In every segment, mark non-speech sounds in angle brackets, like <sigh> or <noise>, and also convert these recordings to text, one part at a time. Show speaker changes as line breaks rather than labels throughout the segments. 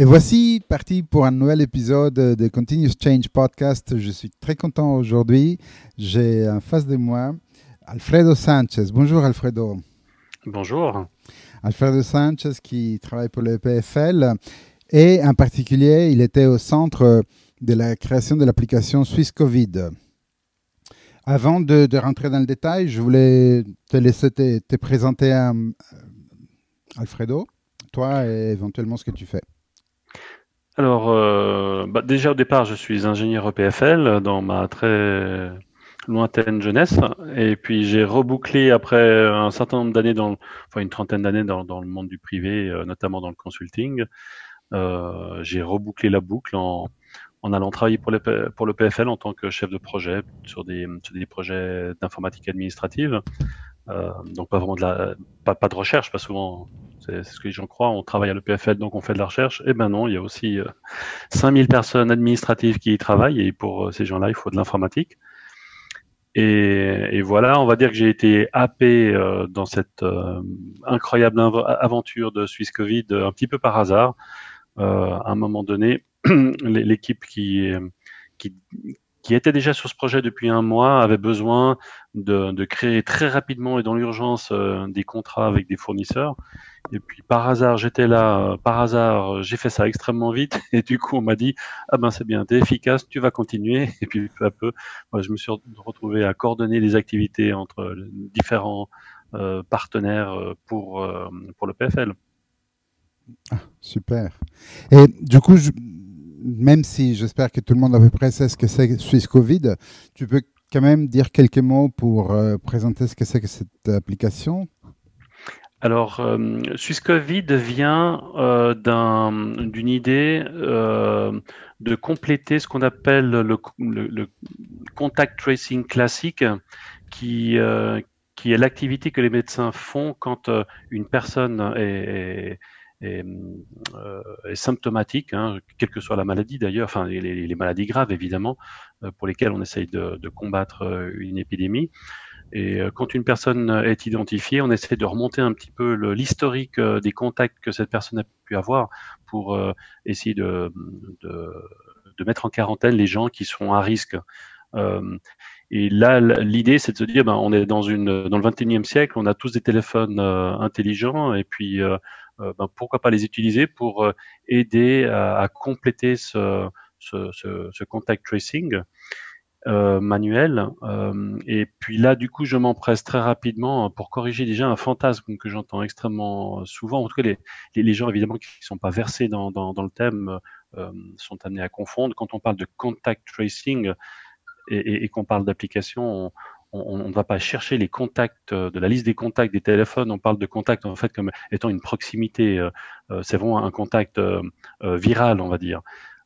Et voici parti pour un nouvel épisode de Continuous Change Podcast. Je suis très content aujourd'hui. J'ai en face de moi Alfredo Sanchez. Bonjour Alfredo.
Bonjour.
Alfredo Sanchez qui travaille pour le PFL et en particulier, il était au centre de la création de l'application Swiss Covid. Avant de, rentrer dans le détail, je voulais te laisser te, présenter, à, euh, Alfredo, toi et éventuellement ce que tu fais.
Alors, euh, bah, déjà au départ, je suis ingénieur EPFL dans ma très lointaine jeunesse, et puis j'ai rebouclé après un certain nombre d'années, dans, enfin une trentaine d'années dans, le monde du privé, euh, notamment dans le consulting. Euh, j'ai rebouclé la boucle en, en allant travailler pour, pour le PFL en tant que chef de projet sur des, sur des projets d'informatique administrative. Euh, donc pas vraiment de la, pas, pas de recherche, pas souvent c'est ce que gens croient, on travaille à l'EPFL, donc on fait de la recherche. Eh ben non, il y a aussi 5000 euh, personnes administratives qui y travaillent, et pour euh, ces gens-là, il faut de l'informatique. Et, voilà, on va dire que j'ai été happé euh, dans cette incroyable aventure de Suisse Covid un petit peu par hasard. à un moment donné, <clears throat> l'équipe qui, était déjà sur ce projet depuis un mois, avait besoin de, créer très rapidement et dans l'urgence euh, des contrats avec des fournisseurs. Et puis par hasard, j'étais là, euh, par hasard, j'ai fait ça extrêmement vite. <laughs> Et du coup, on m'a dit, ah ben c'est bien, t'es efficace, tu vas continuer. Et puis peu à peu, moi, je me suis retrouvé à coordonner les activités entre différents euh, partenaires pour, pour le PFL.
Ah, super. Et du coup, même si j'espère que tout le monde à peu près sait ce que c'est Swiss Covid, tu peux quand même dire quelques mots pour euh, présenter ce que c'est que cette application?
Alors, euh, SwissCovid vient euh, d'une idée euh, de compléter ce qu'on appelle le, contact tracing classique, qui, qui est l'activité que les médecins font quand une personne est euh, symptomatique, hein, quelle que soit la maladie d'ailleurs, enfin les, maladies graves évidemment, euh, pour lesquelles on essaye de, combattre euh, une épidémie. Et euh, quand une personne est identifiée, on essaie de remonter un petit peu l'historique des contacts que cette personne a pu avoir pour essayer de, de, de, mettre en quarantaine les gens qui sont à risque. Euh, et là, l'idée, c'est de se dire, ben, on est dans une dans le 21e siècle, on a tous des téléphones intelligents, et puis euh, ben, pourquoi pas les utiliser pour euh, aider à, compléter ce, ce, contact tracing euh, manuel. et puis là, du coup, je m'empresse très rapidement pour corriger déjà un fantasme que j'entends extrêmement souvent. En tout cas, les, les, gens évidemment qui ne sont pas versés dans, dans, le thème sont amenés à confondre. Quand on parle de contact tracing et, qu'on parle d'application, on ne va pas chercher les contacts euh, de la liste des contacts des téléphones. On parle de contacts en fait comme étant une proximité. Euh, euh, c'est vraiment un contact viral, on va dire.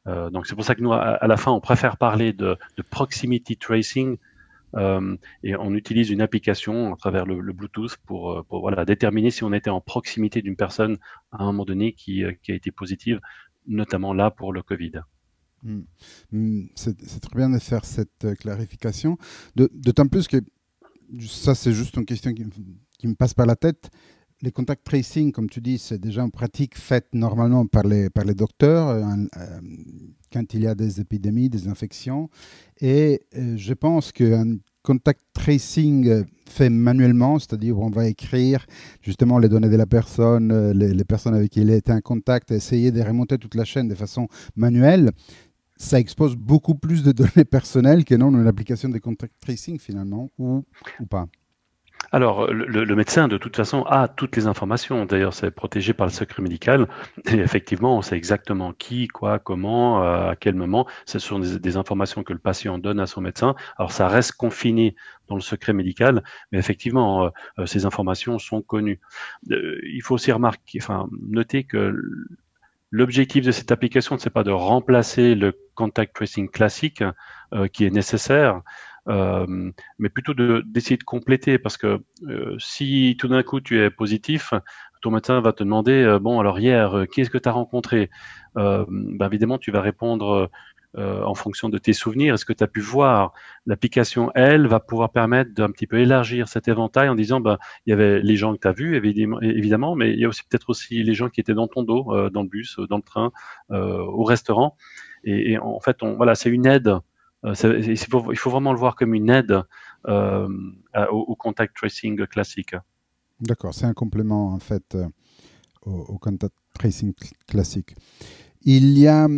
Donc c'est pour ça que nous, à, la fin, on préfère parler de, proximity tracing et on utilise une application à travers le, Bluetooth pour, voilà, déterminer si on était en proximité d'une personne à un moment donné qui, a été positive, notamment là pour le Covid.
Hmm. Hmm. C'est très bien de faire cette euh, clarification. D'autant plus que ça, c'est juste une question qui, me passe par la tête. Les contacts tracing, comme tu dis, c'est déjà une pratique faite normalement par les, par les docteurs euh, euh, quand il y a des épidémies, des infections. Et je pense qu'un contact tracing fait manuellement, c'est-à-dire on va écrire justement les données de la personne, les, les, personnes avec qui il a été en contact, essayer de remonter toute la chaîne de façon manuelle ça expose beaucoup plus de <laughs> données personnelles que non une application de contact tracing finalement, ou, ou pas
alors, le, médecin, de toute façon, a toutes les informations. D'ailleurs, c'est protégé par le secret médical. <laughs> Et effectivement, on sait exactement qui, quoi, comment, euh, à quel moment. Ce sont des, informations que le patient donne à son médecin. Alors, ça reste confiné dans le secret médical, mais effectivement, euh, euh, ces informations sont connues. il faut aussi remarquer, enfin, noter que L'objectif de cette application, c'est pas de remplacer le contact tracing classique qui est nécessaire, euh, mais plutôt d'essayer de, compléter parce que euh, si tout d'un coup tu es positif, ton médecin va te demander bon alors hier qui est-ce que tu as rencontré ben, Évidemment tu vas répondre en fonction de tes souvenirs, est-ce que tu as pu voir L'application, elle, va pouvoir permettre d'un petit peu élargir cet éventail en disant, ben, il y avait les gens que tu as vus, évidemment, mais il y a aussi peut-être aussi les gens qui étaient dans ton dos, dans le bus, dans le train, au restaurant. Et, en fait, on, voilà, c'est une aide. Il faut vraiment le voir comme une aide au, au, contact tracing classique.
D'accord, c'est un complément en fait au, contact tracing classique. Il y a.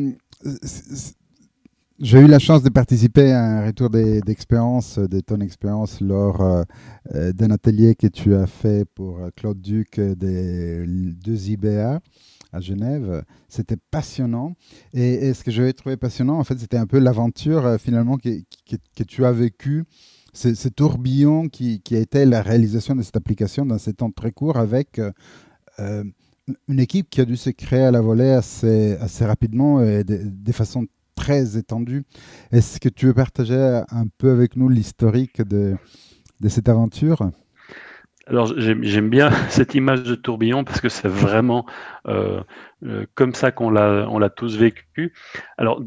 J'ai eu la chance de participer à un retour d'expérience, de ton expérience lors euh, d'un atelier que tu as fait pour Claude Duc des deux IBA à Genève. C'était passionnant. Et, ce que j'avais trouvé passionnant, en fait, c'était un peu l'aventure euh, finalement que, tu as vécu, ce, tourbillon qui, a été la réalisation de cette application dans ces temps très courts avec euh, une équipe qui a dû se créer à la volée assez, rapidement et de, façon très étendue. Est-ce que tu veux partager un peu avec nous l'historique de cette aventure?
Alors j'aime bien <laughs> cette image de tourbillon parce que c'est vraiment euh, euh, comme ça qu'on l'a on l'a tous vécu. Alors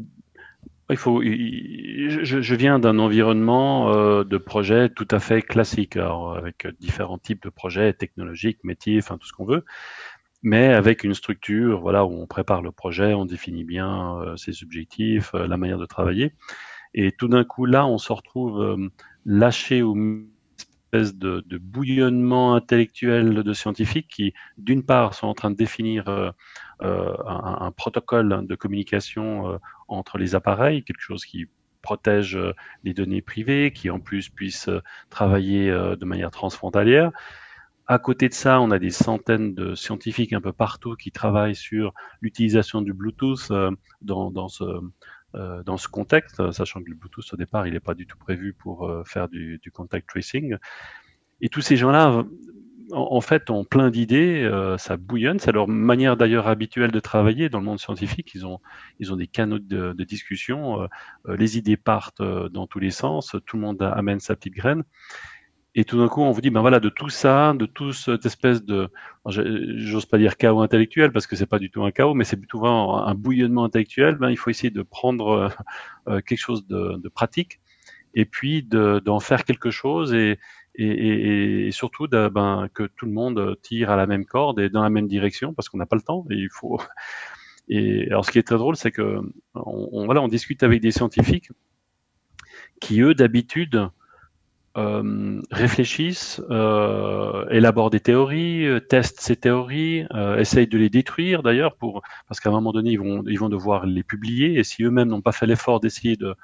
il faut, je, je viens d'un environnement euh, de projet tout à fait classique, alors, avec différents types de projets technologiques, métiers, enfin tout ce qu'on veut mais avec une structure voilà, où on prépare le projet, on définit bien euh, ses objectifs, la manière de travailler. Et tout d'un coup, là, on se retrouve lâché au espèce de, bouillonnement intellectuel de scientifiques qui, d'une part, sont en train de définir un, un, protocole de communication entre les appareils, quelque chose qui protège les données privées, qui en plus puisse travailler de manière transfrontalière. À côté de ça, on a des centaines de scientifiques un peu partout qui travaillent sur l'utilisation du Bluetooth euh, dans, ce, euh, dans ce contexte, sachant que le Bluetooth au départ, il n'est pas du tout prévu pour euh, faire du, du, contact tracing. Et tous ces gens-là, en, fait, ont plein d'idées, ça bouillonne, c'est leur manière d'ailleurs habituelle de travailler dans le monde scientifique. Ils ont, ils ont des canaux de, de discussion, les idées partent dans tous les sens, tout le monde amène sa petite graine. Et tout d'un coup, on vous dit, ben voilà, de tout ça, de toute cette espèce de, j'ose pas dire chaos intellectuel parce que c'est pas du tout un chaos, mais c'est plutôt un bouillonnement intellectuel. Ben, il faut essayer de prendre euh, euh, quelque chose de, de, pratique et puis d'en faire quelque chose et, et, et surtout de, ben, que tout le monde tire à la même corde et dans la même direction parce qu'on n'a pas le temps et il faut. <laughs> Et alors, ce qui est très drôle, c'est que on, voilà, on discute avec des scientifiques qui eux d'habitude euh, réfléchissent, euh, élaborent des théories, euh, testent ces théories, euh, essayent de les détruire d'ailleurs pour parce qu'à un moment donné ils vont ils vont devoir les publier et si eux-mêmes n'ont pas fait l'effort d'essayer de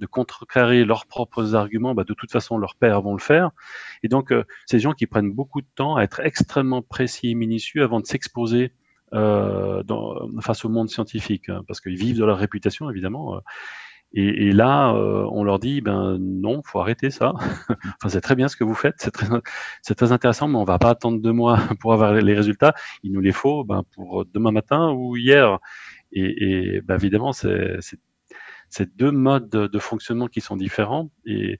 de contrecarrer leurs propres arguments, bah, de toute façon leurs pairs vont le faire. Et donc ces gens qui prennent beaucoup de temps à être extrêmement précis et minutieux avant de s'exposer dans, face au monde scientifique, hein, parce qu'ils vivent de leur réputation évidemment. Et, et là, euh, on leur dit, ben non, faut arrêter ça. <laughs> enfin, c'est très bien ce que vous faites, c'est très, très intéressant, mais on va pas attendre deux mois <laughs> pour avoir les résultats. Il nous les faut ben, pour demain matin ou hier. Et, et ben, évidemment, c'est, c'est, deux modes de, de, fonctionnement qui sont différents. Et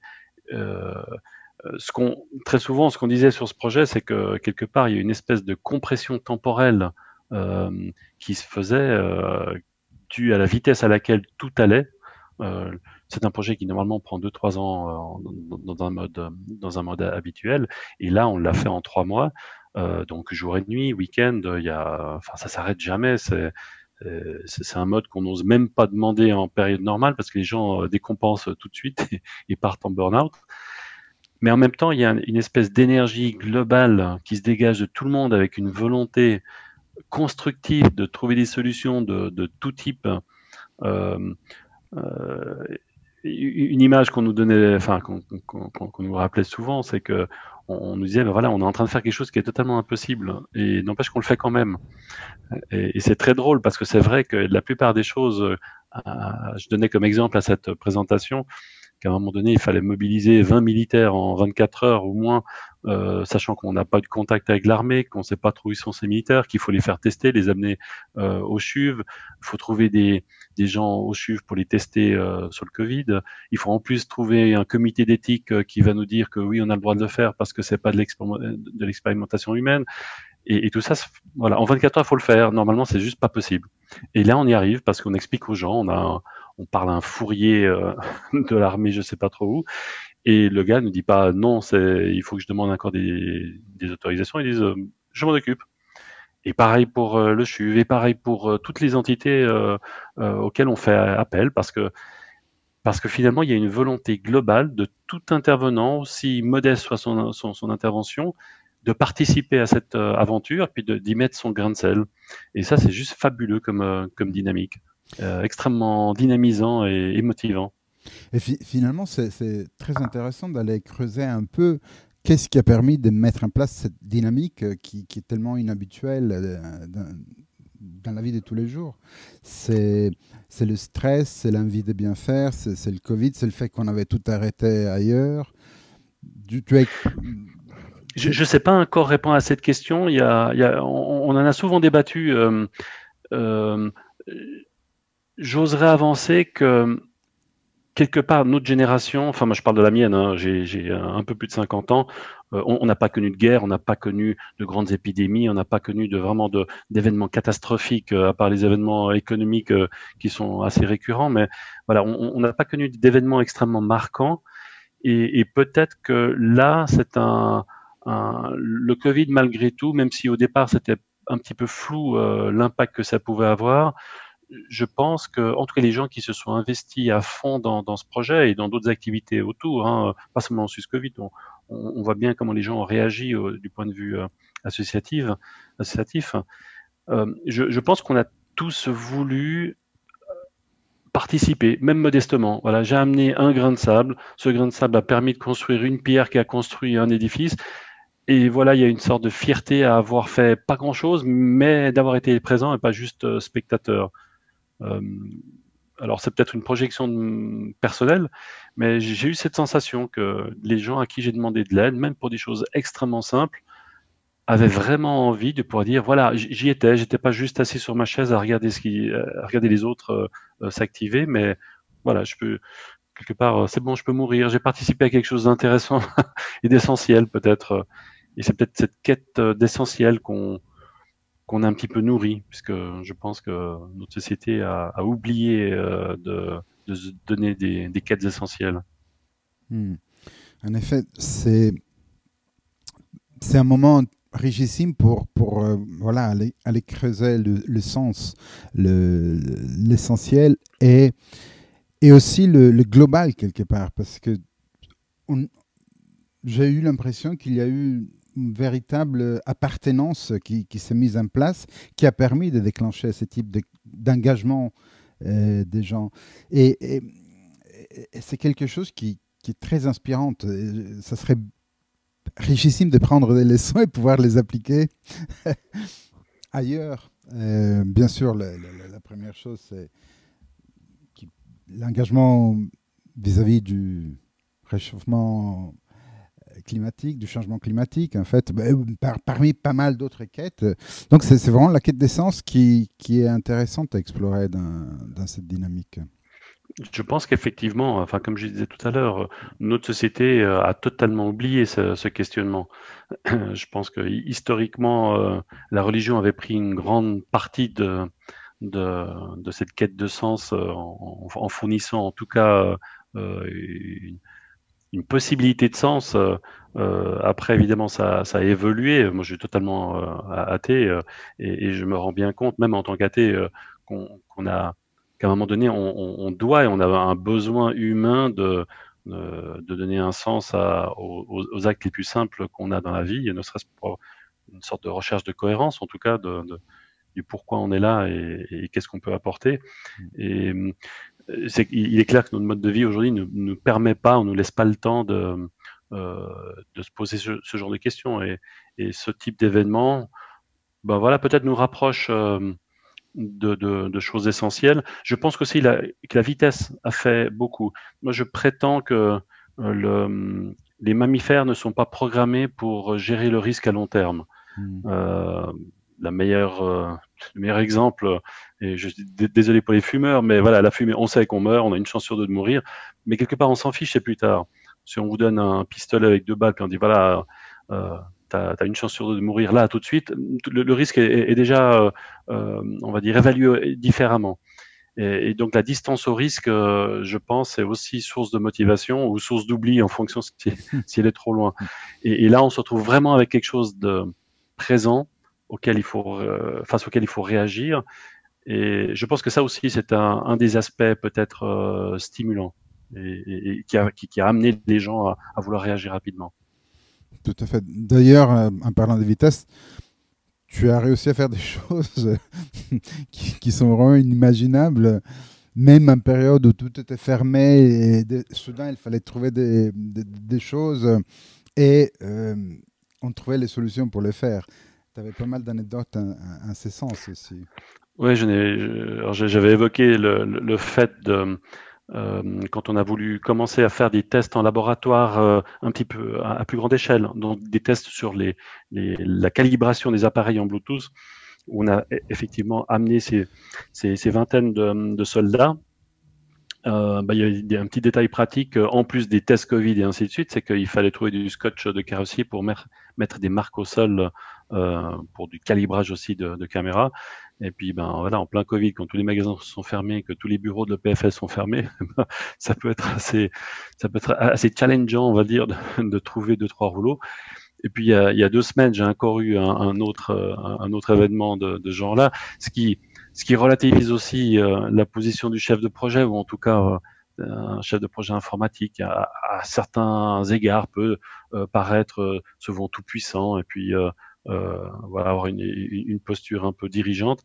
euh, ce qu'on, très souvent, ce qu'on disait sur ce projet, c'est que quelque part, il y a une espèce de compression temporelle euh, qui se faisait euh, due à la vitesse à laquelle tout allait. Euh, c'est un projet qui normalement prend 2-3 ans euh, dans, un mode dans un mode habituel, et là on l'a fait en 3 mois, euh, donc jour et nuit, week-end, il y a, enfin ça s'arrête jamais. C'est c'est un mode qu'on n'ose même pas demander en période normale parce que les gens décompensent tout de suite et, partent en burn-out. Mais en même temps, il y a une espèce d'énergie globale qui se dégage de tout le monde avec une volonté constructive de trouver des solutions de, de tout type. Euh, euh, une image qu'on nous donnait, enfin qu'on nous rappelait souvent, c'est que on, nous disait, ben voilà, on est en train de faire quelque chose qui est totalement impossible, et n'empêche qu'on le fait quand même. Et, et c'est très drôle parce que c'est vrai que la plupart des choses, euh, je donnais comme exemple à cette présentation, qu'à un moment donné, il fallait mobiliser 20 militaires en 24 heures ou moins, euh, sachant qu'on n'a pas de contact avec l'armée, qu'on ne sait pas trop où sont ces militaires, qu'il faut les faire tester, les amener euh, au CHUV, il faut trouver des, des gens au CHUV pour les tester euh, sur le Covid. Il faut en plus trouver un comité d'éthique euh, qui va nous dire que oui, on a le droit de le faire parce que c'est pas de l'expérimentation humaine. Et, et, tout ça, voilà, en 24 heures, il faut le faire. Normalement, c'est juste pas possible. Et là, on y arrive parce qu'on explique aux gens, on a on parle à un fourrier <laughs> de l'armée, je sais pas trop où, et le gars ne dit pas non, c'est, il faut que je demande encore des, autorisations. Ils disent, je m'en occupe. Et pareil pour le CHUV, et pareil pour toutes les entités auxquelles on fait appel, parce que parce que finalement, il y a une volonté globale de tout intervenant, aussi modeste soit son, son, intervention, de participer à cette euh, aventure, puis d'y mettre son grain de sel. Et ça, c'est juste fabuleux comme, euh, comme dynamique, euh, extrêmement dynamisant et, émotivant.
Et finalement, c'est très intéressant d'aller creuser un peu qu'est-ce qui a permis de mettre en place cette dynamique qui, qui est tellement inhabituelle dans la vie de tous les jours. C'est le stress, c'est l'envie de bien faire, c'est le Covid, c'est le fait qu'on avait tout arrêté ailleurs.
Tu, je ne sais pas encore répondre à cette question. Il y a, il y a, on, en a souvent débattu. Euh, euh, J'oserais avancer que quelque part, notre génération, enfin moi je parle de la mienne, hein, j'ai un peu plus de 50 ans, euh, on n'a pas connu de guerre, on n'a pas connu de grandes épidémies, on n'a pas connu de vraiment d'événements catastrophiques, euh, à part les événements économiques euh, qui sont assez récurrents, mais voilà, on n'a pas connu d'événements extrêmement marquants. Et, et peut-être que là, c'est un, un, le Covid malgré tout, même si au départ c'était un petit peu flou l'impact que ça pouvait avoir, je pense que, en tout cas, les gens qui se sont investis à fond dans, ce projet et dans d'autres activités autour, hein, pas seulement en Suisse Covid, on, voit bien comment les gens ont réagi du point de vue euh, associatif. associatif. Euh, je, je, pense qu'on a tous voulu participer, même modestement. Voilà, j'ai amené un grain de sable. Ce grain de sable a permis de construire une pierre qui a construit un édifice. Et voilà, il y a une sorte de fierté à avoir fait pas grand-chose, mais d'avoir été présent et pas juste euh, spectateur. Euh, alors c'est peut-être une projection personnelle, mais j'ai eu cette sensation que les gens à qui j'ai demandé de l'aide, même pour des choses extrêmement simples, avaient vraiment envie de pouvoir dire voilà j'y étais, j'étais pas juste assis sur ma chaise à regarder les autres euh, s'activer, mais voilà je peux quelque part c'est bon je peux mourir, j'ai participé à quelque chose d'intéressant <laughs> et d'essentiel peut-être, et c'est peut-être cette quête d'essentiel qu'on qu'on a un petit peu nourri, puisque je pense que notre société a, oublié euh, de, se donner des, quêtes essentielles.
Hmm. En effet, c'est c'est un moment richissime pour, pour euh, voilà, aller, aller, creuser le, sens, l'essentiel et, et aussi le, le, global quelque part, parce que j'ai eu l'impression qu'il y a eu véritable appartenance qui, s'est mise en place, qui a permis de déclencher ce type d'engagement euh, des gens. Et, c'est quelque chose qui, est très inspirant. Ça serait richissime de prendre des leçons et pouvoir les appliquer <laughs> ailleurs. Euh, bien sûr, la, la première chose, c'est l'engagement vis-à-vis du réchauffement climatique, du changement climatique, en fait, bah, parmi pas mal d'autres quêtes. Donc c'est vraiment la quête d'essence qui, qui, est intéressante à explorer dans, dans cette dynamique.
Je pense qu'effectivement, enfin comme je disais tout à l'heure, notre société euh, a totalement oublié ce, questionnement. <clears throat> Je pense que historiquement, euh, la religion avait pris une grande partie de, de, de cette quête de sens euh, en, en, fournissant en tout cas une, une possibilité de sens. Euh, euh, après, évidemment, ça, ça, a évolué. Moi, je suis totalement euh, athée et, et, je me rends bien compte, même en tant qu'athée, qu'on a qu'à un moment donné, on, on, doit et on a un besoin humain de, de, de donner un sens à, aux, aux, actes les plus simples qu'on a dans la vie, ne serait-ce pour une sorte de recherche de cohérence, en tout cas, de, de du pourquoi on est là et, et qu'est-ce qu'on peut apporter. Et c'est, il est clair que notre mode de vie aujourd'hui ne nous permet pas, on ne nous laisse pas le temps de, euh, de se poser ce, genre de questions. Et, et ce type d'événement, ben voilà, peut-être nous rapproche euh, de, de, de, choses essentielles. Je pense aussi la, que la vitesse a fait beaucoup. Moi, je prétends que euh, le, les mammifères ne sont pas programmés pour gérer le risque à long terme. Mmh. Euh, la meilleure, euh, le meilleur exemple, et je suis désolé pour les fumeurs, mais voilà, la fumée, on sait qu'on meurt, on a une chance sur deux de mourir, mais quelque part, on s'en fiche, c'est plus tard. Si on vous donne un pistolet avec deux balles, puis on dit, voilà, euh, tu as, une chance sur deux de mourir là tout de suite, le, risque est, déjà, euh, on va dire, évalué différemment. Et, donc la distance au risque, je pense, est aussi source de motivation ou source d'oubli en fonction si, <laughs> si, elle est trop loin. Et, et, là, on se retrouve vraiment avec quelque chose de présent il faut, face auquel il faut réagir. Et je pense que ça aussi, c'est un, des aspects peut-être stimulants et, et qui, a, amené les gens à, vouloir réagir rapidement.
Tout à fait. D'ailleurs, en parlant de vitesse, tu as réussi à faire des <laughs> choses qui, sont vraiment inimaginables, même en période où tout était fermé et soudain il fallait trouver des, des, choses et euh, on trouvait les solutions pour les faire. Tu avais pas mal d'anecdotes en, ce sens aussi.
Oui, j'avais évoqué le, fait de euh, quand on a voulu commencer à faire des tests en laboratoire euh, un petit peu à, plus grande échelle, donc des tests sur les, la calibration des appareils en Bluetooth, où on a e, effectivement amené ces, vingtaines de soldats. Euh, bah, il y a un petit détail pratique, euh, en plus des tests Covid et ainsi de suite, c'est qu'il fallait trouver du scotch de carrossier pour mettre, des marques au sol euh, pour du calibrage aussi de, de caméras. Et puis, ben voilà, en plein Covid, quand tous les magasins sont fermés, que tous les bureaux de l'EPFL sont fermés, <laughs> ben, ça peut être assez, ça peut être assez challengeant, on va dire, de, de trouver deux trois rouleaux. Et puis il y a, il y a deux semaines, j'ai encore eu un, un, autre, un autre événement de, de ce genre-là, ce qui, ce qui relativise aussi euh, la position du chef de projet, ou en tout cas euh, un chef de projet informatique à, à certains égards peut euh, paraître souvent tout puissant et puis euh, voilà, avoir une, une, posture un peu dirigeante.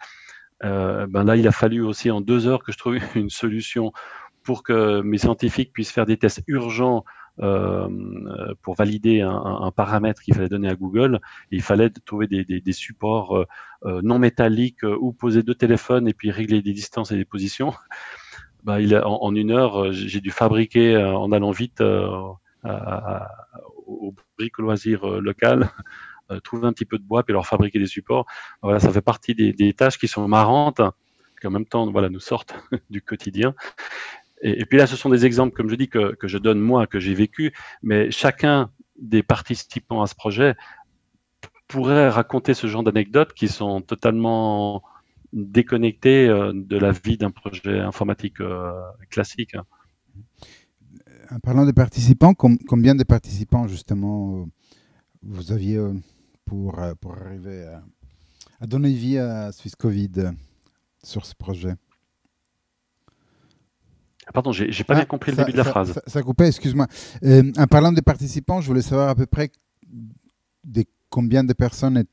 Euh, ben là, il a fallu aussi en deux heures que je trouve <laughs> une solution pour que mes scientifiques puissent faire des tests urgents euh, pour valider un, paramètre qu'il fallait donner à Google. il fallait trouver des, supports euh, non métalliques ou poser deux téléphones et puis régler des distances et des positions. <laughs> A, en, une heure, j'ai dû fabriquer en allant vite à, à, au briques loisir local <laughs> euh, trouver un petit peu de bois puis leur fabriquer des supports. Voilà, ça fait partie des, des tâches qui sont marrantes, qui en même temps voilà, nous sortent <laughs> du quotidien. Et, puis là, ce sont des exemples, comme je dis, que, que je donne moi, que j'ai vécu, mais chacun des participants à ce projet pourrait raconter ce genre d'anecdotes qui sont totalement déconnectées euh, de la vie d'un projet informatique euh, classique.
En parlant des participants, combien de participants justement vous aviez pour, euh, pour arriver à, à, donner vie à Swiss Covid sur ce projet?
Pardon, j'ai pas ah, bien compris le début de la phrase.
Ça, ça coupait, excuse-moi. Euh, en parlant des participants, je voulais savoir à peu près de combien de personnes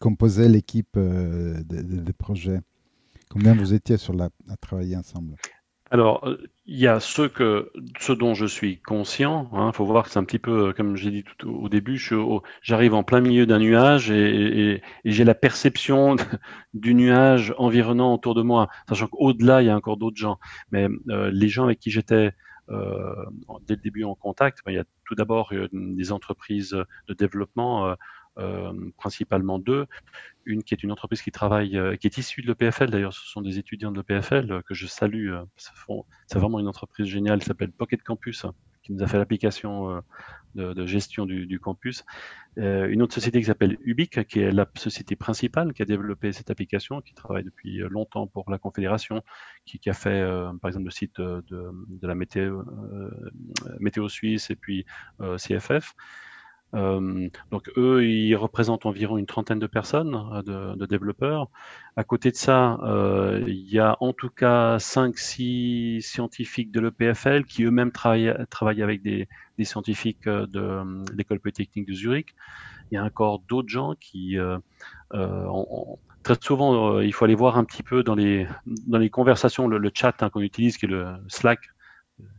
composaient l'équipe euh, de, projets. Combien vous étiez sur la, à travailler ensemble?
Alors, euh, il y a ceux que, ce dont je suis conscient. Il hein, faut voir que c'est un petit peu, comme j'ai dit tout au début, j'arrive en plein milieu d'un nuage et, et, et j'ai la perception <laughs> du nuage environnant autour de moi, sachant qu'au-delà, il y a encore d'autres gens. Mais euh, les gens avec qui j'étais euh, dès le début en contact, ben, il y a tout d'abord euh, des entreprises de développement euh, principalement deux. Une qui est une entreprise qui travaille, euh, qui est issue de l'EPFL, d'ailleurs ce sont des étudiants de l'EPFL euh, que je salue. C'est vraiment une entreprise géniale qui s'appelle Pocket Campus, qui nous a fait l'application de, gestion du, campus. une autre société qui s'appelle Ubic, qui est la société principale qui a développé cette application, qui travaille depuis longtemps pour la Confédération, qui, a fait par exemple le site de, la météo suisse et puis CFF. Euh, donc eux, ils représentent environ une trentaine de personnes, euh, de, développeurs. À côté de ça, euh, il y a en tout cas 5-6 scientifiques de l'EPFL qui eux-mêmes travaillent, avec des, scientifiques de, l'école polytechnique de Zurich. Il y a encore d'autres gens qui, euh, très souvent, il faut aller voir un petit peu dans les, dans les conversations, le, chat hein, qu'on utilise, qui est le Slack.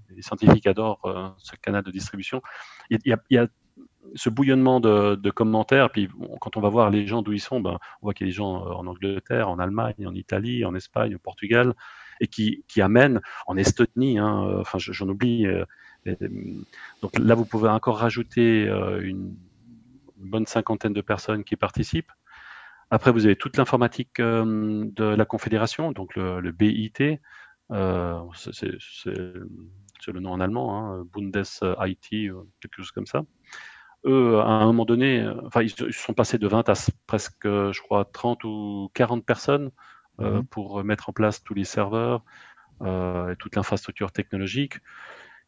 Les scientifiques adorent ce canal de distribution. Il y a ce bouillonnement de, commentaires, puis quand on va voir les gens d'où ils sont, ben, on voit qu'il y a des gens euh, en Angleterre, en Allemagne, en Italie, en Espagne, au Portugal, et qui, amènent en Estonie, hein, euh, enfin j'en oublie. Euh, donc là, vous pouvez encore rajouter une, bonne cinquantaine de personnes qui participent. Après, vous avez toute l'informatique de la Confédération, donc le, BIT, c'est le nom en allemand, hein, Bundes IT, quelque chose comme ça eux, à un moment donné, euh, enfin, ils, sont passés de 20 à presque, je crois, 30 ou 40 personnes euh, mmh pour mettre en place tous les serveurs, et toute l'infrastructure technologique.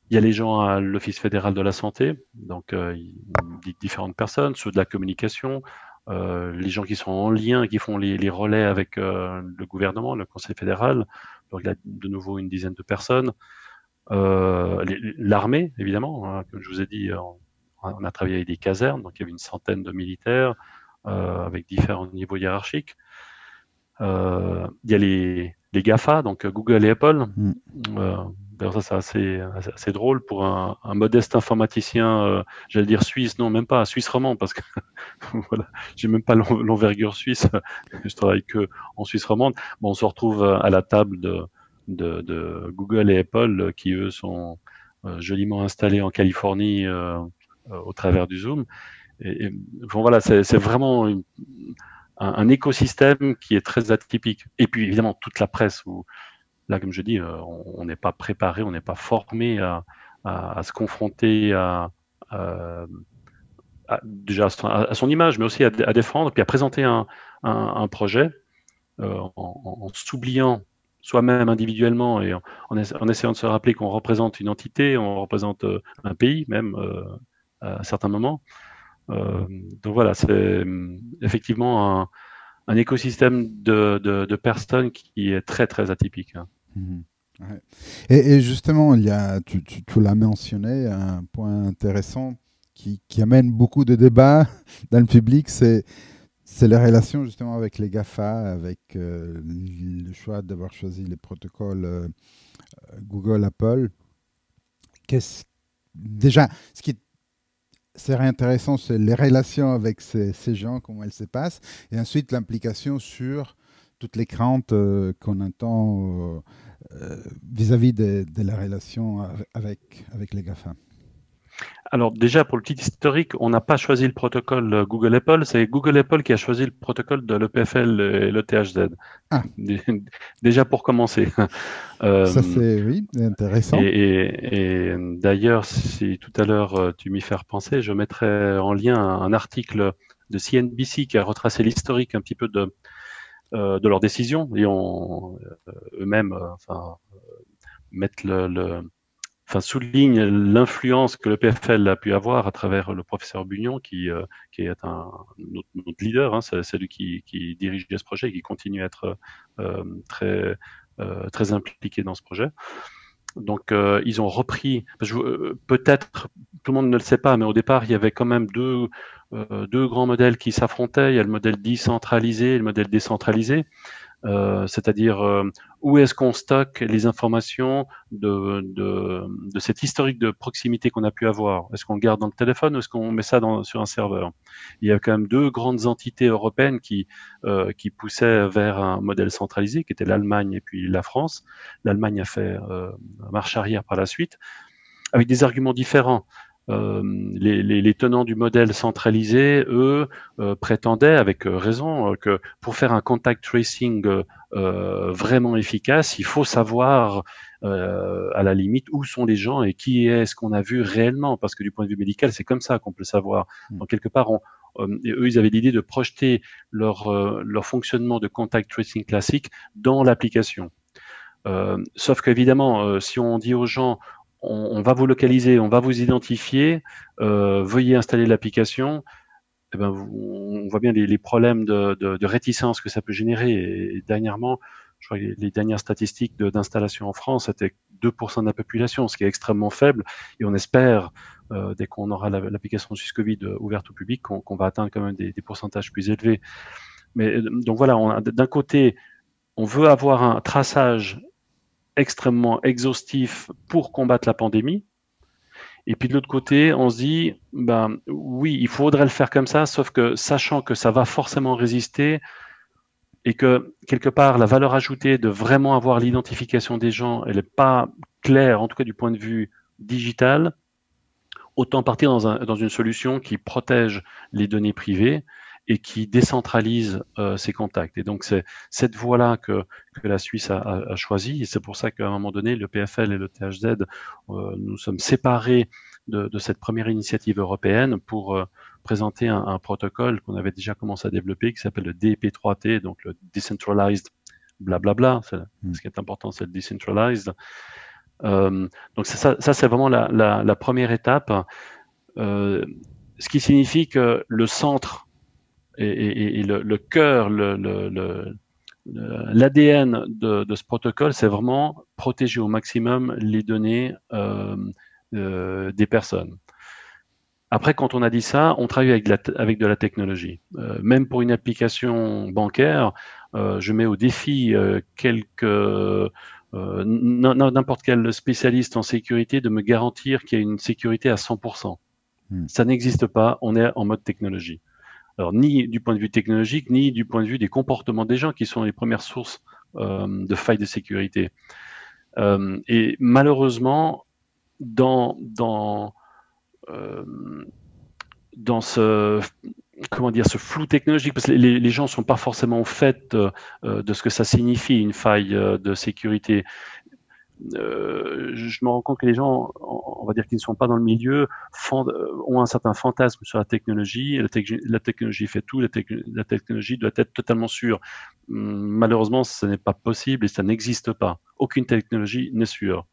Il y a les gens à l'Office fédéral de la santé, donc différentes personnes, ceux de la communication, les gens qui sont en lien, qui font les, relais avec le gouvernement, le Conseil fédéral. Donc il y a de nouveau une dizaine de personnes. L'armée, évidemment, hein, comme je vous ai dit, on a travaillé avec des casernes, donc il y avait une centaine de militaires euh, avec différents niveaux hiérarchiques. Euh, il y a les, les, GAFA, donc Google et Apple. Mm. Euh, D'ailleurs, ça, c'est assez, assez, drôle pour un, un modeste informaticien, euh, j'allais dire suisse, non, même pas, suisse romand, parce que <laughs> voilà, j'ai même pas l'envergure suisse, <laughs> je travaille que en Suisse romande. Bon, on se retrouve à la table de, de, de Google et Apple, qui eux sont euh, joliment installés en Californie euh, au travers du Zoom. Et, bon, voilà, c'est vraiment un, écosystème qui est très atypique. Et puis évidemment toute la presse où là, comme je dis, euh, on n'est pas préparé, on n'est pas formé à, à, se confronter à, déjà à son image, mais aussi à, défendre, puis à présenter un, un projet euh, en, s'oubliant soi-même individuellement et en, essayant de se rappeler qu'on représente une entité, on représente euh, un pays même euh, à certains moments. Euh, donc voilà, c'est euh, effectivement un, un écosystème de, de, personnes qui est très très atypique. Hein.
Ouais. Et, justement, il y a, tu, tu, l'as mentionné, un point intéressant qui, qui, amène beaucoup de débats <laughs> dans le public, c'est c'est les relations justement avec les GAFA, avec euh, le choix d'avoir choisi les protocoles Google, Apple. Qu'est-ce déjà, ce qui est c'est intéressant, c'est les relations avec ces, gens, comment elles se passent, et ensuite l'implication sur toutes les craintes euh, qu'on entend vis-à-vis -vis de, de, la relation avec, avec les GAFA.
Alors déjà pour le petit historique, on n'a pas choisi le protocole euh, Google Apple, c'est Google Apple qui a choisi le protocole de l'EPFL et l'ETHZ. Ah. Déjà pour commencer. <laughs>
Euh, Ça c'est oui intéressant.
Et, et, et d'ailleurs, si tout à l'heure euh, tu m'y fais penser, je mettrai en lien un, article de CNBC qui a retracé l'historique un petit peu de euh, de leurs décisions et eux-mêmes enfin mettent le, le enfin, souligne l'influence que le PFL a pu avoir à travers le professeur Bugnon, qui, euh, qui est un notre, notre leader, hein, c'est celui qui, qui dirige ce projet et qui continue à être euh, très, euh, très impliqué dans ce projet. Donc, euh, ils ont repris, euh, peut-être tout le monde ne le sait pas, mais au départ, il y avait quand même deux, euh, deux grands modèles qui s'affrontaient. Il y a le modèle décentralisé et le modèle décentralisé. Euh, c'est-à-dire euh, où est-ce qu'on stocke les informations de, de, de, historique de proximité qu'on a pu avoir? Est-ce qu'on le garde dans le téléphone ou est-ce qu'on met ça dans, sur un serveur? Il y a quand même deux grandes entités européennes qui, euh, qui poussaient vers un modèle centralisé, qui était l'Allemagne et puis la France. L'Allemagne a fait euh, marche arrière par la suite, avec des arguments différents. Euh, les, les, les, tenants du modèle centralisé, eux, euh, prétendaient avec euh, raison que pour faire un contact tracing vraiment efficace, il faut savoir à la limite où sont les gens et qui est-ce qu'on a vu réellement, parce que du point de vue médical, c'est comme ça qu'on peut le savoir. Hmm. Donc quelque part, on, eux, ils avaient l'idée de projeter leur, leur fonctionnement de contact tracing classique dans l'application. Sauf qu'évidemment, si on dit aux gens, on, on, va vous localiser, on va vous identifier, euh, veuillez installer l'application. Eh ben, on voit bien les, les problèmes de, de, de, réticence que ça peut générer. Et, dernièrement, je crois que les, dernières statistiques d'installation en France c'était 2% de la population, ce qui est extrêmement faible. Et on espère, euh, dès qu'on aura l'application la, Covid euh, ouverte au public, qu'on qu va atteindre quand même des, des, pourcentages plus élevés. Mais euh, donc voilà, d'un côté, on veut avoir un traçage extrêmement exhaustif pour combattre la pandémie. Et puis de l'autre côté, on se dit, ben oui, il faudrait le faire comme ça, sauf que sachant que ça va forcément résister et que quelque part la valeur ajoutée de vraiment avoir l'identification des gens, elle n'est pas claire, en tout cas du point de vue digital, autant partir dans, un, dans une solution qui protège les données privées et qui décentralise euh, ses contacts. Et donc c'est cette voie-là que, que la Suisse a, a, a choisi, et c'est pour ça qu'à un moment donné, le PFL et le THZ, euh, nous sommes séparés de, de, cette première initiative européenne pour euh, présenter un, un protocole qu'on avait déjà commencé à développer, qui s'appelle le DP3T, donc le Decentralized blablabla. Hmm. Ce qui est important, c'est le decentralized. Euh, donc ça, ça c'est vraiment la, la, première étape. Euh, ce qui signifie que le centre et, et, le, le, cœur, l'ADN de, de, ce protocole, c'est vraiment protéger au maximum les données euh, euh, des personnes. Après, quand on a dit ça, on travaille avec, avec de la technologie. Euh, même pour une application bancaire, je mets au défi quelques n'importe quel spécialiste en sécurité de me garantir qu'il y a une sécurité à 100%. Hmm. Ça n'existe pas, on est en mode technologie. Ni du point de vue technologique, ni du point de vue des comportements des gens qui sont les premières sources de failles de sécurité. et malheureusement, dans, dans euh, dans ce comment dire ce flou technologique parce que les, gens sont pas forcément au fait euh, de ce que ça signifie une faille euh, de sécurité. Je me rends compte que les gens, on va dire qu'ils ne sont pas dans le milieu, ont un certain fantasme sur la technologie. La, technologie fait tout, la, technologie doit être totalement sûre. Hum, malheureusement, ce n'est pas possible et ça n'existe pas. Aucune technologie n'est sûre.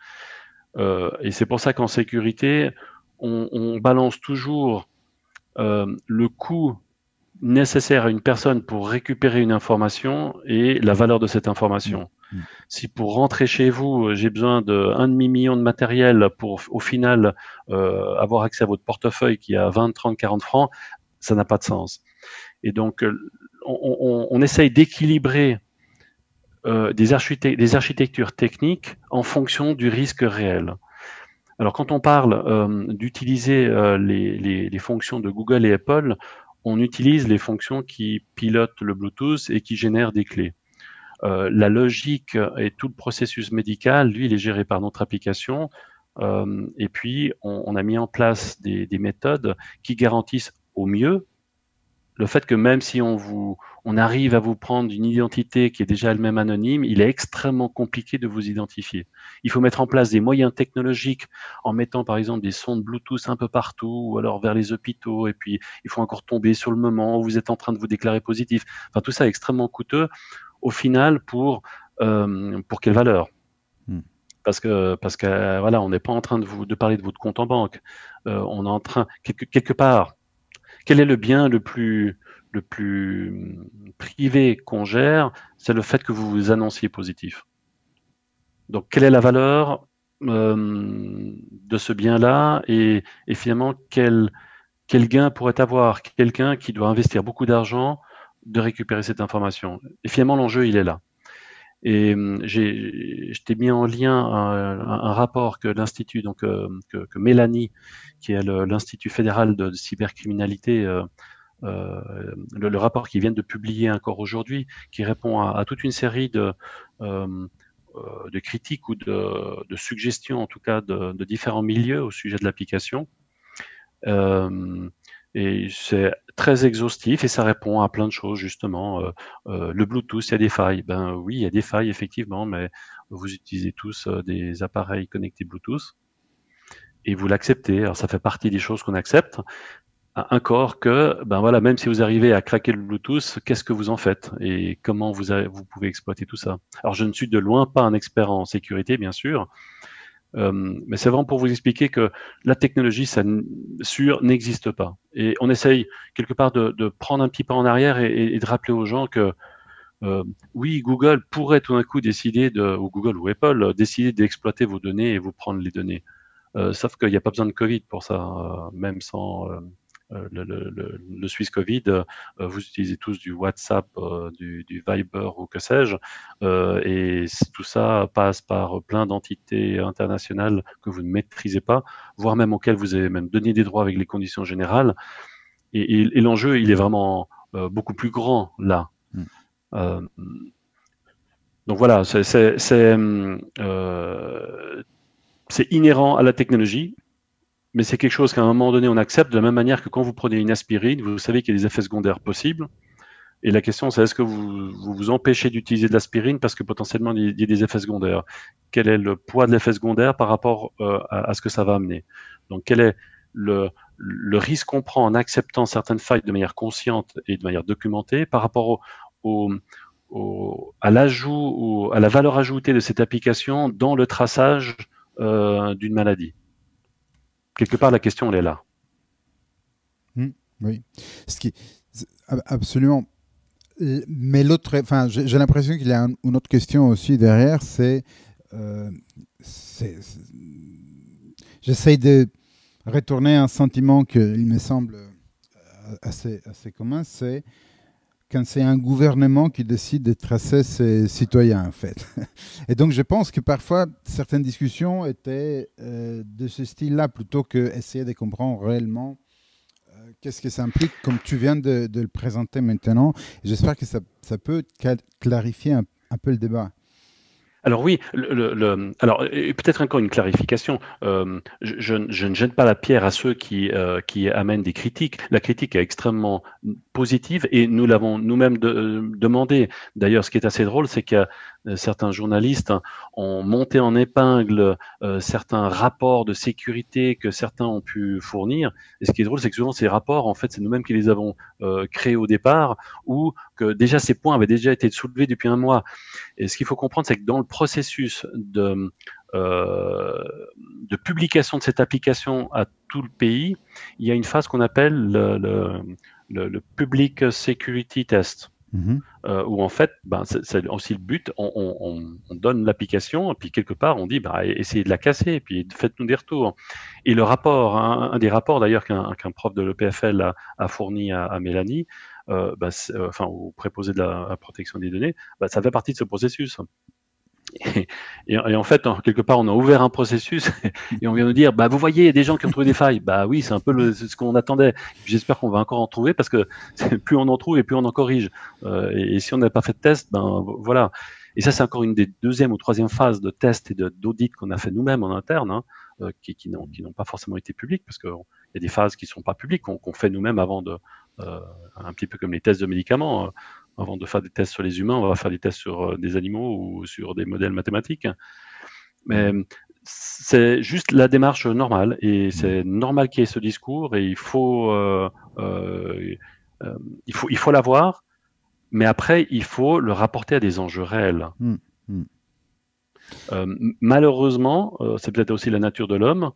Euh, et c'est pour ça qu'en sécurité, on, balance toujours euh, le coût nécessaire à une personne pour récupérer une information et la valeur de cette information. Mmh. Si pour rentrer chez vous, j'ai besoin de un demi million de matériel pour au final euh, avoir accès à votre portefeuille qui a 20, 30, 40 francs, ça n'a pas de sens. Et donc, euh, on, essaye d'équilibrer euh, des, architectures techniques en fonction du risque réel. Alors quand on parle euh, d'utiliser euh, les, fonctions de Google et Apple, on utilise les fonctions qui pilotent le Bluetooth et qui génèrent des clés. Euh, la logique et tout le processus médical, lui, il est géré par notre application. et puis, on, a mis en place des, des méthodes qui garantissent au mieux le fait que même si on vous, on arrive à vous prendre une identité qui est déjà elle-même anonyme, il est extrêmement compliqué de vous identifier. Il faut mettre en place des moyens technologiques en mettant par exemple des sondes Bluetooth un peu partout ou alors vers les hôpitaux et puis il faut encore tomber sur le moment où vous êtes en train de vous déclarer positif. Enfin tout ça est extrêmement coûteux au final pour euh, pour quelle valeur? Hmm. parce que parce que voilà, on n'est pas en train de vous de parler de votre compte en banque. Euh, on est en train quelque, quelque part quel est le bien le plus, le plus privé qu'on gère? C'est le fait que vous vous annonciez positif. Donc, quelle est la valeur euh, de ce bien-là? Et, finalement, quel, quel gain pourrait avoir? Quelqu'un qui doit investir beaucoup d'argent de récupérer cette information Et finalement, l'enjeu, il est là. Et euh, je t'ai mis en lien un, rapport que l'Institut, donc euh, que, Mélanie, qui est l'Institut fédéral de, cybercriminalité, euh, le, rapport qu'ils viennent de publier encore aujourd'hui, qui répond à, toute une série de, critiques ou de, suggestions, en tout cas, de, différents milieux au sujet de l'application. Et c'est très exhaustif et ça répond à plein de choses justement. Euh, euh, le Bluetooth, il y a des failles. Ben oui, il y a des failles effectivement, mais vous utilisez tous euh, des appareils connectés Bluetooth et vous l'acceptez. Alors ça fait partie des choses qu'on accepte. Encore que, ben voilà, même si vous arrivez à craquer le Bluetooth, qu'est-ce que vous en faites et comment vous, vous pouvez exploiter tout ça? Alors je ne suis de loin pas un expert en sécurité, bien sûr, mais c'est vraiment pour vous expliquer que la technologie, ça sûr, n'existe pas. Et on essaye quelque part de, prendre un petit pas en arrière et, de rappeler aux gens que euh, oui, Google pourrait tout d'un coup décider de, ou Google ou Apple, décider d'exploiter vos données et vous prendre les données. Euh, sauf qu'il n'y a pas besoin de Covid pour ça, euh, même sans euh, euh, le, le, le, Swiss Covid, euh, vous utilisez tous du WhatsApp, euh, du, du, Viber ou que sais-je, et tout ça passe par plein d'entités internationales que vous ne maîtrisez pas, voire même auxquelles vous avez même donné des droits avec les conditions générales. Et, et, et l'enjeu, il est vraiment beaucoup plus grand là. Mm. Euh, donc voilà, c'est euh, inhérent à la technologie mais c'est quelque chose qu'à un moment donné, on accepte de la même manière que quand vous prenez une aspirine, vous savez qu'il y a des effets secondaires possibles. Et la question, c'est est-ce que vous vous, empêchez d'utiliser de l'aspirine parce que potentiellement il y a des effets secondaires? Quel est le poids de l'effet secondaire par rapport euh, à, ce que ça va amener? Donc, quel est le, risque qu'on prend en acceptant certaines failles de manière consciente et de manière documentée par rapport à l'ajout ou à la valeur ajoutée de cette application dans le traçage euh, d'une maladie? Quelque part, la question, elle est là.
Hmm, oui. Ce qui, absolument. Mais l'autre, enfin, j'ai l'impression qu'il y a une autre question aussi derrière, c'est, euh, de retourner un sentiment qu'il me semble euh, assez, assez commun, c'est quand c'est un gouvernement qui décide de tracer ses citoyens, en fait. <laughs> Et donc, je pense que parfois, certaines discussions étaient euh, de ce style-là, plutôt qu'essayer de comprendre réellement euh, qu'est-ce que ça implique, comme tu viens de, le présenter maintenant. J'espère que ça, peut clarifier un peu le débat.
Alors oui, le, alors peut-être encore une clarification. Euh, je, ne jette pas la pierre à ceux qui, euh, amènent des critiques. La critique est extrêmement positive et nous l'avons nous-mêmes euh, demandé. D'ailleurs, ce qui est assez drôle, c'est que certains journalistes ont monté en épingle certains rapports de sécurité que certains ont pu fournir. Et ce qui est drôle, c'est que souvent ces rapports, en fait, c'est nous-mêmes qui les avons créés au départ ou que déjà ces points avaient déjà été soulevés depuis un mois. Et ce qu'il faut comprendre, c'est que dans le processus de, euh, publication de cette application à tout le pays, il y a une phase qu'on appelle le, le, le, Public Security Test. Mm-hmm. Euh, où en fait, ben, c'est aussi le but, on, on, on donne l'application, et puis quelque part, on dit, bah, essayez de la casser, et puis faites-nous des retours. Et le rapport, un, des rapports d'ailleurs qu'un prof de l'EPFL a, a, fourni à, à Mélanie, euh, euh, enfin, au préposé de la, protection des données, bah, ça fait partie de ce processus. Et, en fait, quelque part, on a ouvert un processus <laughs> et on vient nous dire, bah, vous voyez, il y a des gens qui ont trouvé des failles. Bah oui, c'est un peu le, ce qu'on attendait. J'espère qu'on va encore en trouver parce que <laughs> plus on en trouve et plus on en corrige. Euh, et, si on n'a pas fait de test, ben voilà. Et ça, c'est encore une des deuxième ou troisième phases de test et d'audit qu'on a fait nous-mêmes en interne, hein, euh, qui, qui n'ont pas forcément été publiques parce qu'il y a des phases qui sont pas publiques qu'on fait nous-mêmes avant de, euh, un petit peu comme les tests de médicaments. Euh, avant de faire des tests sur les humains, on va faire des tests sur euh, des animaux ou sur des modèles mathématiques. Mais c'est juste la démarche normale et c'est normal qu'il y ait ce discours et il faut, euh, euh, il faut, il faut l'avoir, mais après il faut le rapporter à des enjeux réels. Euh, malheureusement, c'est peut-être aussi la nature de l'homme.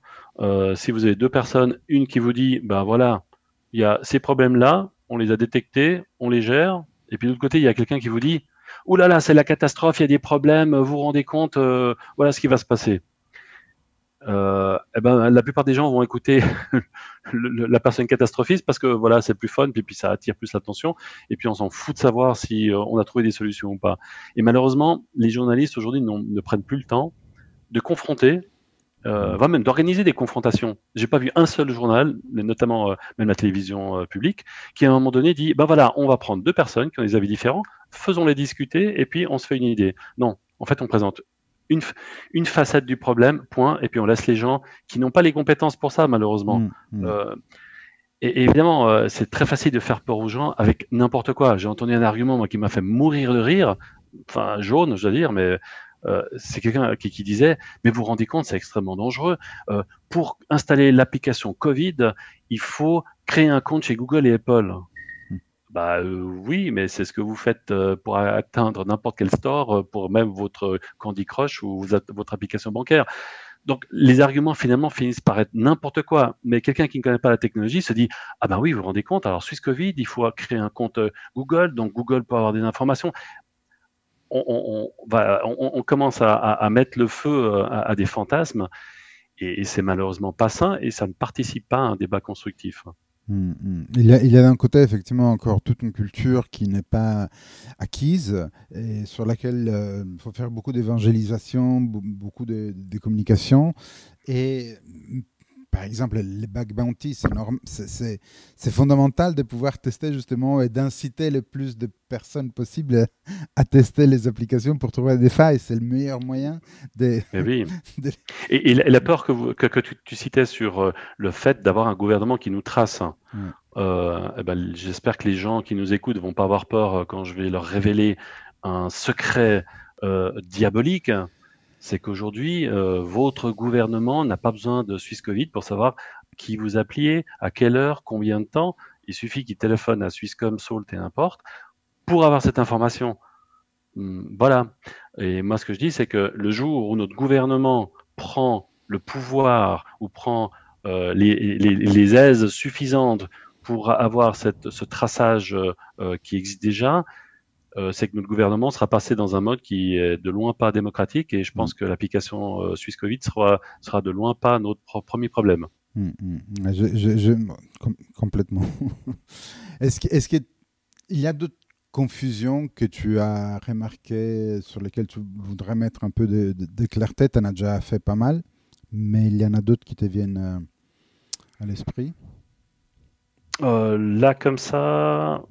si vous avez deux personnes, une qui vous dit, ben voilà, il y a ces problèmes-là, on les a détectés, on les gère. Et puis de l'autre côté, il y a quelqu'un qui vous dit Ouh là là, c'est la catastrophe, il y a des problèmes, vous vous rendez compte, euh, voilà ce qui va se passer. Euh, eh ben, la plupart des gens vont écouter <laughs> la personne catastrophiste parce que voilà, c'est plus fun, puis, puis ça attire plus l'attention, et puis on s'en fout de savoir si euh, on a trouvé des solutions ou pas. Et malheureusement, les journalistes aujourd'hui ne prennent plus le temps de confronter euh, va même d'organiser des confrontations. J'ai pas vu un seul journal, notamment euh, même la télévision euh, publique, qui à un moment donné dit, ben voilà, on va prendre deux personnes qui ont des avis différents, faisons-les discuter et puis on se fait une idée. Non, en fait, on présente une, une facette du problème, point, et puis on laisse les gens qui n'ont pas les compétences pour ça, malheureusement. Mmh, mmh. Euh, et, évidemment, c'est très facile de faire peur aux gens avec n'importe quoi. J'ai entendu un argument moi, qui m'a fait mourir de rire, enfin jaune, je dois dire, mais euh, c'est quelqu'un qui, qui, disait, mais vous vous rendez compte, c'est extrêmement dangereux. Euh, pour installer l'application Covid, il faut créer un compte chez Google et Apple. Hmm. Bah euh, oui, mais c'est ce que vous faites pour atteindre n'importe quel store, pour même votre Candy Crush ou votre application bancaire. Donc les arguments finalement finissent par être n'importe quoi. Mais quelqu'un qui ne connaît pas la technologie se dit ah ben oui, vous vous rendez compte. Alors Suisse Covid, il faut créer un compte Google, donc Google peut avoir des informations on, commence à, mettre le feu euh, à, des fantasmes et, c'est malheureusement pas sain et ça ne participe pas à un débat constructif.
Hum, hum. Il y a, d'un côté effectivement encore toute une culture qui n'est pas acquise et sur laquelle euh, il faut faire beaucoup d'évangélisation, beaucoup de, de communication. Et par exemple, les bug bounty, c'est fondamental de pouvoir tester justement et d'inciter le plus de personnes possible à tester les applications pour trouver des failles. C'est le meilleur moyen de. <laughs>
Et, oui. et, la peur que, que, tu, citais sur euh, le fait d'avoir un gouvernement qui nous trace. Hein, euh, eh ben, J'espère que les gens qui nous écoutent vont pas avoir peur euh, quand je vais leur révéler un secret diabolique c'est qu'aujourd'hui, euh, votre gouvernement n'a pas besoin de Suisse Covid pour savoir qui vous appeliez, à quelle heure, combien de temps. Il suffit qu'il téléphone à Swisscom, Salt et n'importe pour avoir cette information. Hum, voilà. Et moi, ce que je dis, c'est que le jour où notre gouvernement prend le pouvoir ou prend euh, les, aises suffisantes pour avoir ce traçage euh, qui existe déjà, euh, c'est que notre gouvernement sera passé dans un mode qui est de loin pas démocratique et je pense mm. que l'application Suisse Covid sera, sera de loin pas notre premier problème.
Mm, mm. Je, complètement. <laughs> est-ce qu'il y a d'autres confusions que tu as remarquées sur lesquelles tu voudrais mettre un peu de, de clarté? Tu en as déjà fait pas mal, mais il y en a d'autres qui te viennent à l'esprit?
Euh, Là, comme ça,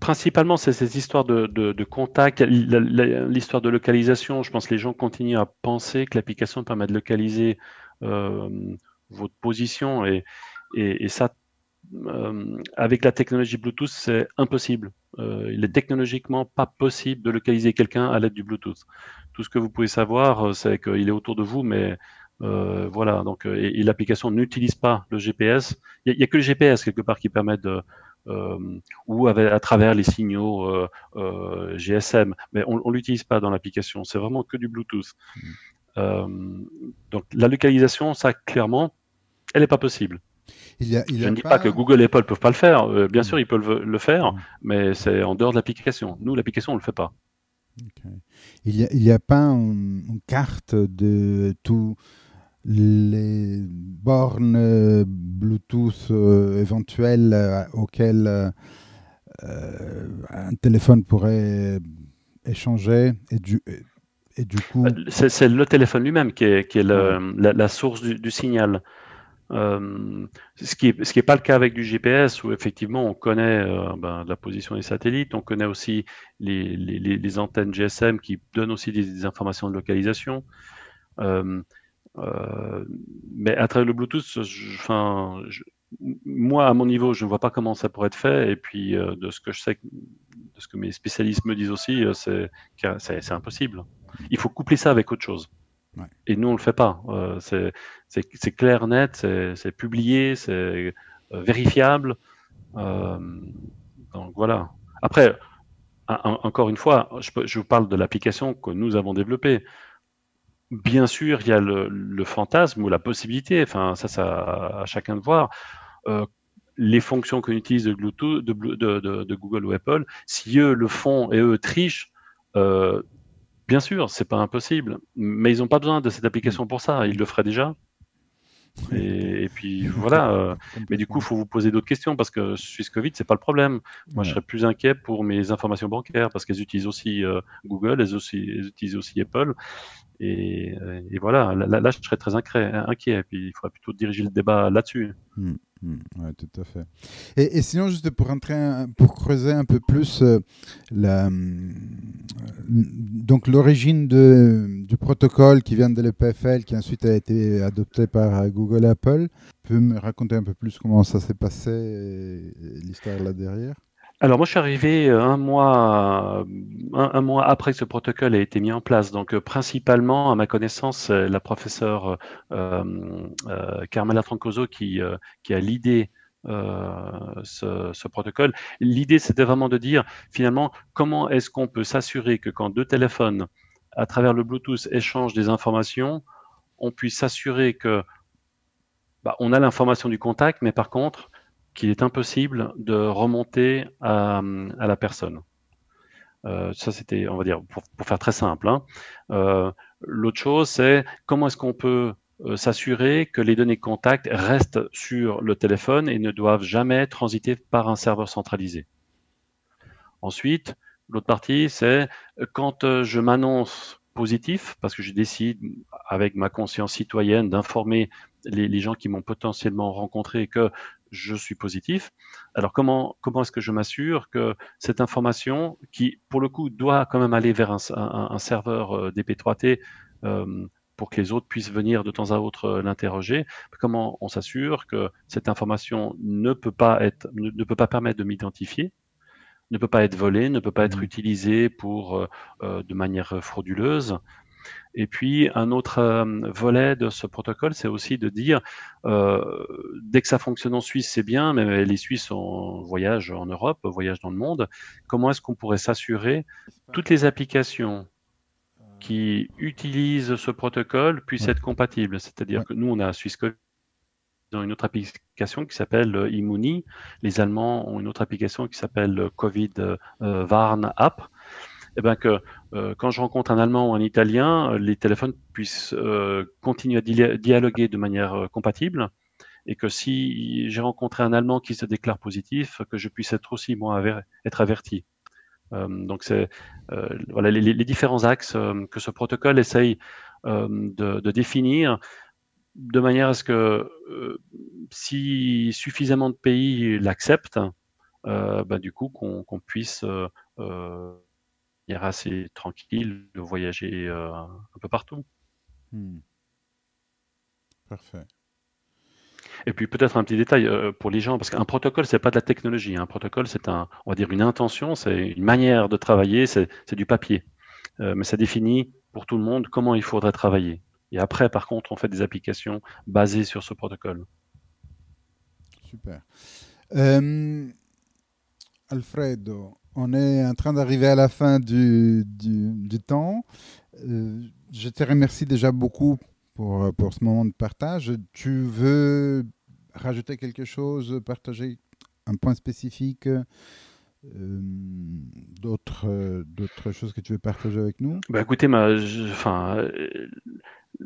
principalement, c'est ces histoires de, contact, l'histoire de localisation. Je pense que les gens continuent à penser que l'application permet de localiser euh, votre position et, ça, euh, avec la technologie Bluetooth, c'est impossible. il est technologiquement pas possible de localiser quelqu'un à l'aide du Bluetooth. Tout ce que vous pouvez savoir, c'est qu'il est autour de vous, mais euh, voilà, donc euh, l'application n'utilise pas le GPS. Il n'y a, que le GPS quelque part qui permet de euh, ou à travers les signaux GSM, mais on, ne l'utilise pas dans l'application. C'est vraiment que du Bluetooth. Mm. donc la localisation, ça clairement, elle n'est pas possible. Il a, il Je ne dis pas... que Google et Apple peuvent pas le faire. bien mm. sûr, ils peuvent le faire, mm. mais c'est en dehors de l'application. Nous, l'application, on le fait pas.
Il n'y a, pas une, carte de tout les bornes euh, Bluetooth euh, éventuelles euh, auxquelles un téléphone pourrait échanger et du, et du coup...
C'est le téléphone lui-même qui est, qui est la, source du, signal. ce qui n'est ce qui est pas le cas avec du GPS où effectivement on connaît ben, la position des satellites, on connaît aussi les, les, les antennes GSM qui donnent aussi des, informations de localisation. Euh, mais à travers le Bluetooth, enfin, moi, à mon niveau, je ne vois pas comment ça pourrait être fait. Et puis, euh, de ce que je sais, de ce que mes spécialistes me disent aussi, euh, c'est c'est impossible. Il faut coupler ça avec autre chose. Et nous, on le fait pas. c'est clair, net, c'est publié, c'est vérifiable. donc voilà. Après, encore une fois, je, je vous parle de l'application que nous avons développée bien sûr, il y a le, fantasme ou la possibilité, enfin, ça, ça à chacun de voir. Euh, les fonctions qu'on utilise de, Bluetooth, de, Google ou Apple, si eux le font et eux trichent, euh, bien sûr, c'est pas impossible, mais ils n'ont pas besoin de cette application pour ça, ils le feraient déjà. <laughs> Et, puis voilà. Euh, mais du coup, il faut vous poser d'autres questions parce que Suisse Covid, c'est pas le problème. Moi, je serais plus inquiet pour mes informations bancaires parce qu'elles utilisent aussi Google, elles, aussi, elles utilisent aussi Apple. Et, et voilà, là, je serais très inquiet, inquiet. Et puis, il faudrait plutôt diriger le débat là-dessus.
Mmh, mmh, ouais, tout à fait. Et, sinon, juste pour entrer, pour creuser un peu plus euh, donc l'origine du protocole qui vient de l'EPFL, qui ensuite a été adopté par Google et Apple, peux me raconter un peu plus comment ça s'est passé, l'histoire là derrière?
Alors moi je suis arrivé euh, un mois, un, mois après que ce protocole a été mis en place. Donc euh, principalement, à ma connaissance, la professeure euh, Carmela Francoso qui, qui a l'idée ce, ce, protocole. L'idée, c'était vraiment de dire, finalement, comment est-ce qu'on peut s'assurer que quand deux téléphones, à travers le Bluetooth, échangent des informations, on puisse s'assurer que bah, on a l'information du contact, mais par contre, qu'il est impossible de remonter à, la personne. Euh, ça, c'était, on va dire, pour, faire très simple. Hein. Euh, l'autre chose, c'est comment est-ce qu'on peut euh, s'assurer que les données contact restent sur le téléphone et ne doivent jamais transiter par un serveur centralisé. Ensuite, l'autre partie, c'est quand je m'annonce positif, parce que je décide, avec ma conscience citoyenne, d'informer les, les, gens qui m'ont potentiellement rencontré que je suis positif. Alors comment comment est-ce que je m'assure que cette information, qui pour le coup doit quand même aller vers un, serveur euh, DP3T euh, pour que les autres puissent venir de temps à autre euh, l'interroger, comment on s'assure que cette information ne peut pas être ne, peut pas permettre de m'identifier, ne peut pas être volée, ne peut pas être mmh. utilisée pour de manière frauduleuse. Et puis un autre euh, volet de ce protocole, c'est aussi de dire, euh, dès que ça fonctionne en Suisse, c'est bien, mais les Suisses en voyage en Europe, voyagent dans le monde. Comment est-ce qu'on pourrait s'assurer toutes les applications qui utilisent ce protocole puissent être compatibles? C'est-à-dire que nous, on a SwissCode ont une autre application qui s'appelle euh, Immuni. Les Allemands ont une autre application qui s'appelle euh, Covid euh, Warn App. Eh bien que quand je rencontre un Allemand ou un Italien, les téléphones puissent continuer à dialoguer de manière compatible et que si j'ai rencontré un Allemand qui se déclare positif, que je puisse être aussi moi être averti. donc c'est voilà les, différents axes que ce protocole essaye de, définir de manière à ce que euh, si suffisamment de pays l'acceptent, euh, bah, du coup qu'on puisse euh, euh assez tranquille de voyager un peu partout. Hmm.
Parfait.
Et puis peut-être un petit détail pour les gens, parce qu'un protocole, c'est pas de la technologie. Un protocole, c'est un, on va dire une intention, c'est une manière de travailler, c'est du papier. mais ça définit pour tout le monde comment il faudrait travailler. Et après, par contre, on fait des applications basées sur ce protocole.
Super. Euh, Alfredo, on est en train d'arriver à la fin du, du, temps. Euh, je te remercie déjà beaucoup pour, pour ce moment de partage. Tu veux rajouter quelque chose, partager un point spécifique euh, d'autres, choses que tu veux partager avec nous?
Bah Écoutez, ma, enfin,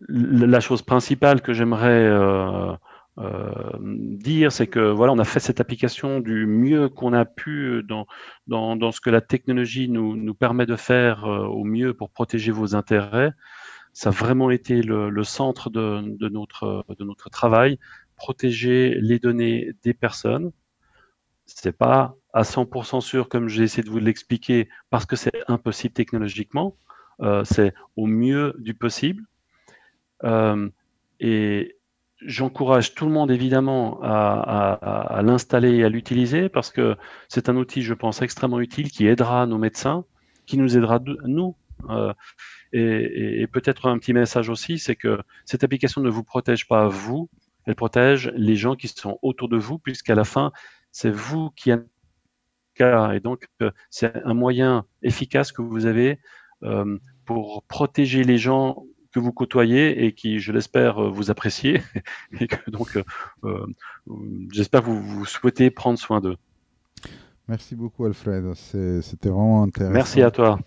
la chose principale que j'aimerais euh, euh, dire, c'est que voilà, on a fait cette application du mieux qu'on a pu dans, dans, dans, ce que la technologie nous, nous permet de faire euh, au mieux pour protéger vos intérêts. Ça a vraiment été le, centre de, de, notre, de notre travail, protéger les données des personnes. C'est pas à 100% sûr, comme j'ai essayé de vous l'expliquer, parce que c'est impossible technologiquement. Euh, c'est au mieux du possible. Euh, et j'encourage tout le monde évidemment à, l'installer et à l'utiliser parce que c'est un outil, je pense, extrêmement utile qui aidera nos médecins, qui nous aidera nous. Euh, et, peut-être un petit message aussi, c'est que cette application ne vous protège pas vous, elle protège les gens qui sont autour de vous, puisqu'à la fin, c'est vous qui et donc euh, c'est un moyen efficace que vous avez pour protéger les gens que vous côtoyez et qui, je l'espère, euh, vous appréciez. <laughs> et que donc, euh, euh, j'espère que vous, vous, souhaitez prendre soin d'eux.
Merci beaucoup, Alfred. C'était vraiment intéressant.
Merci à toi.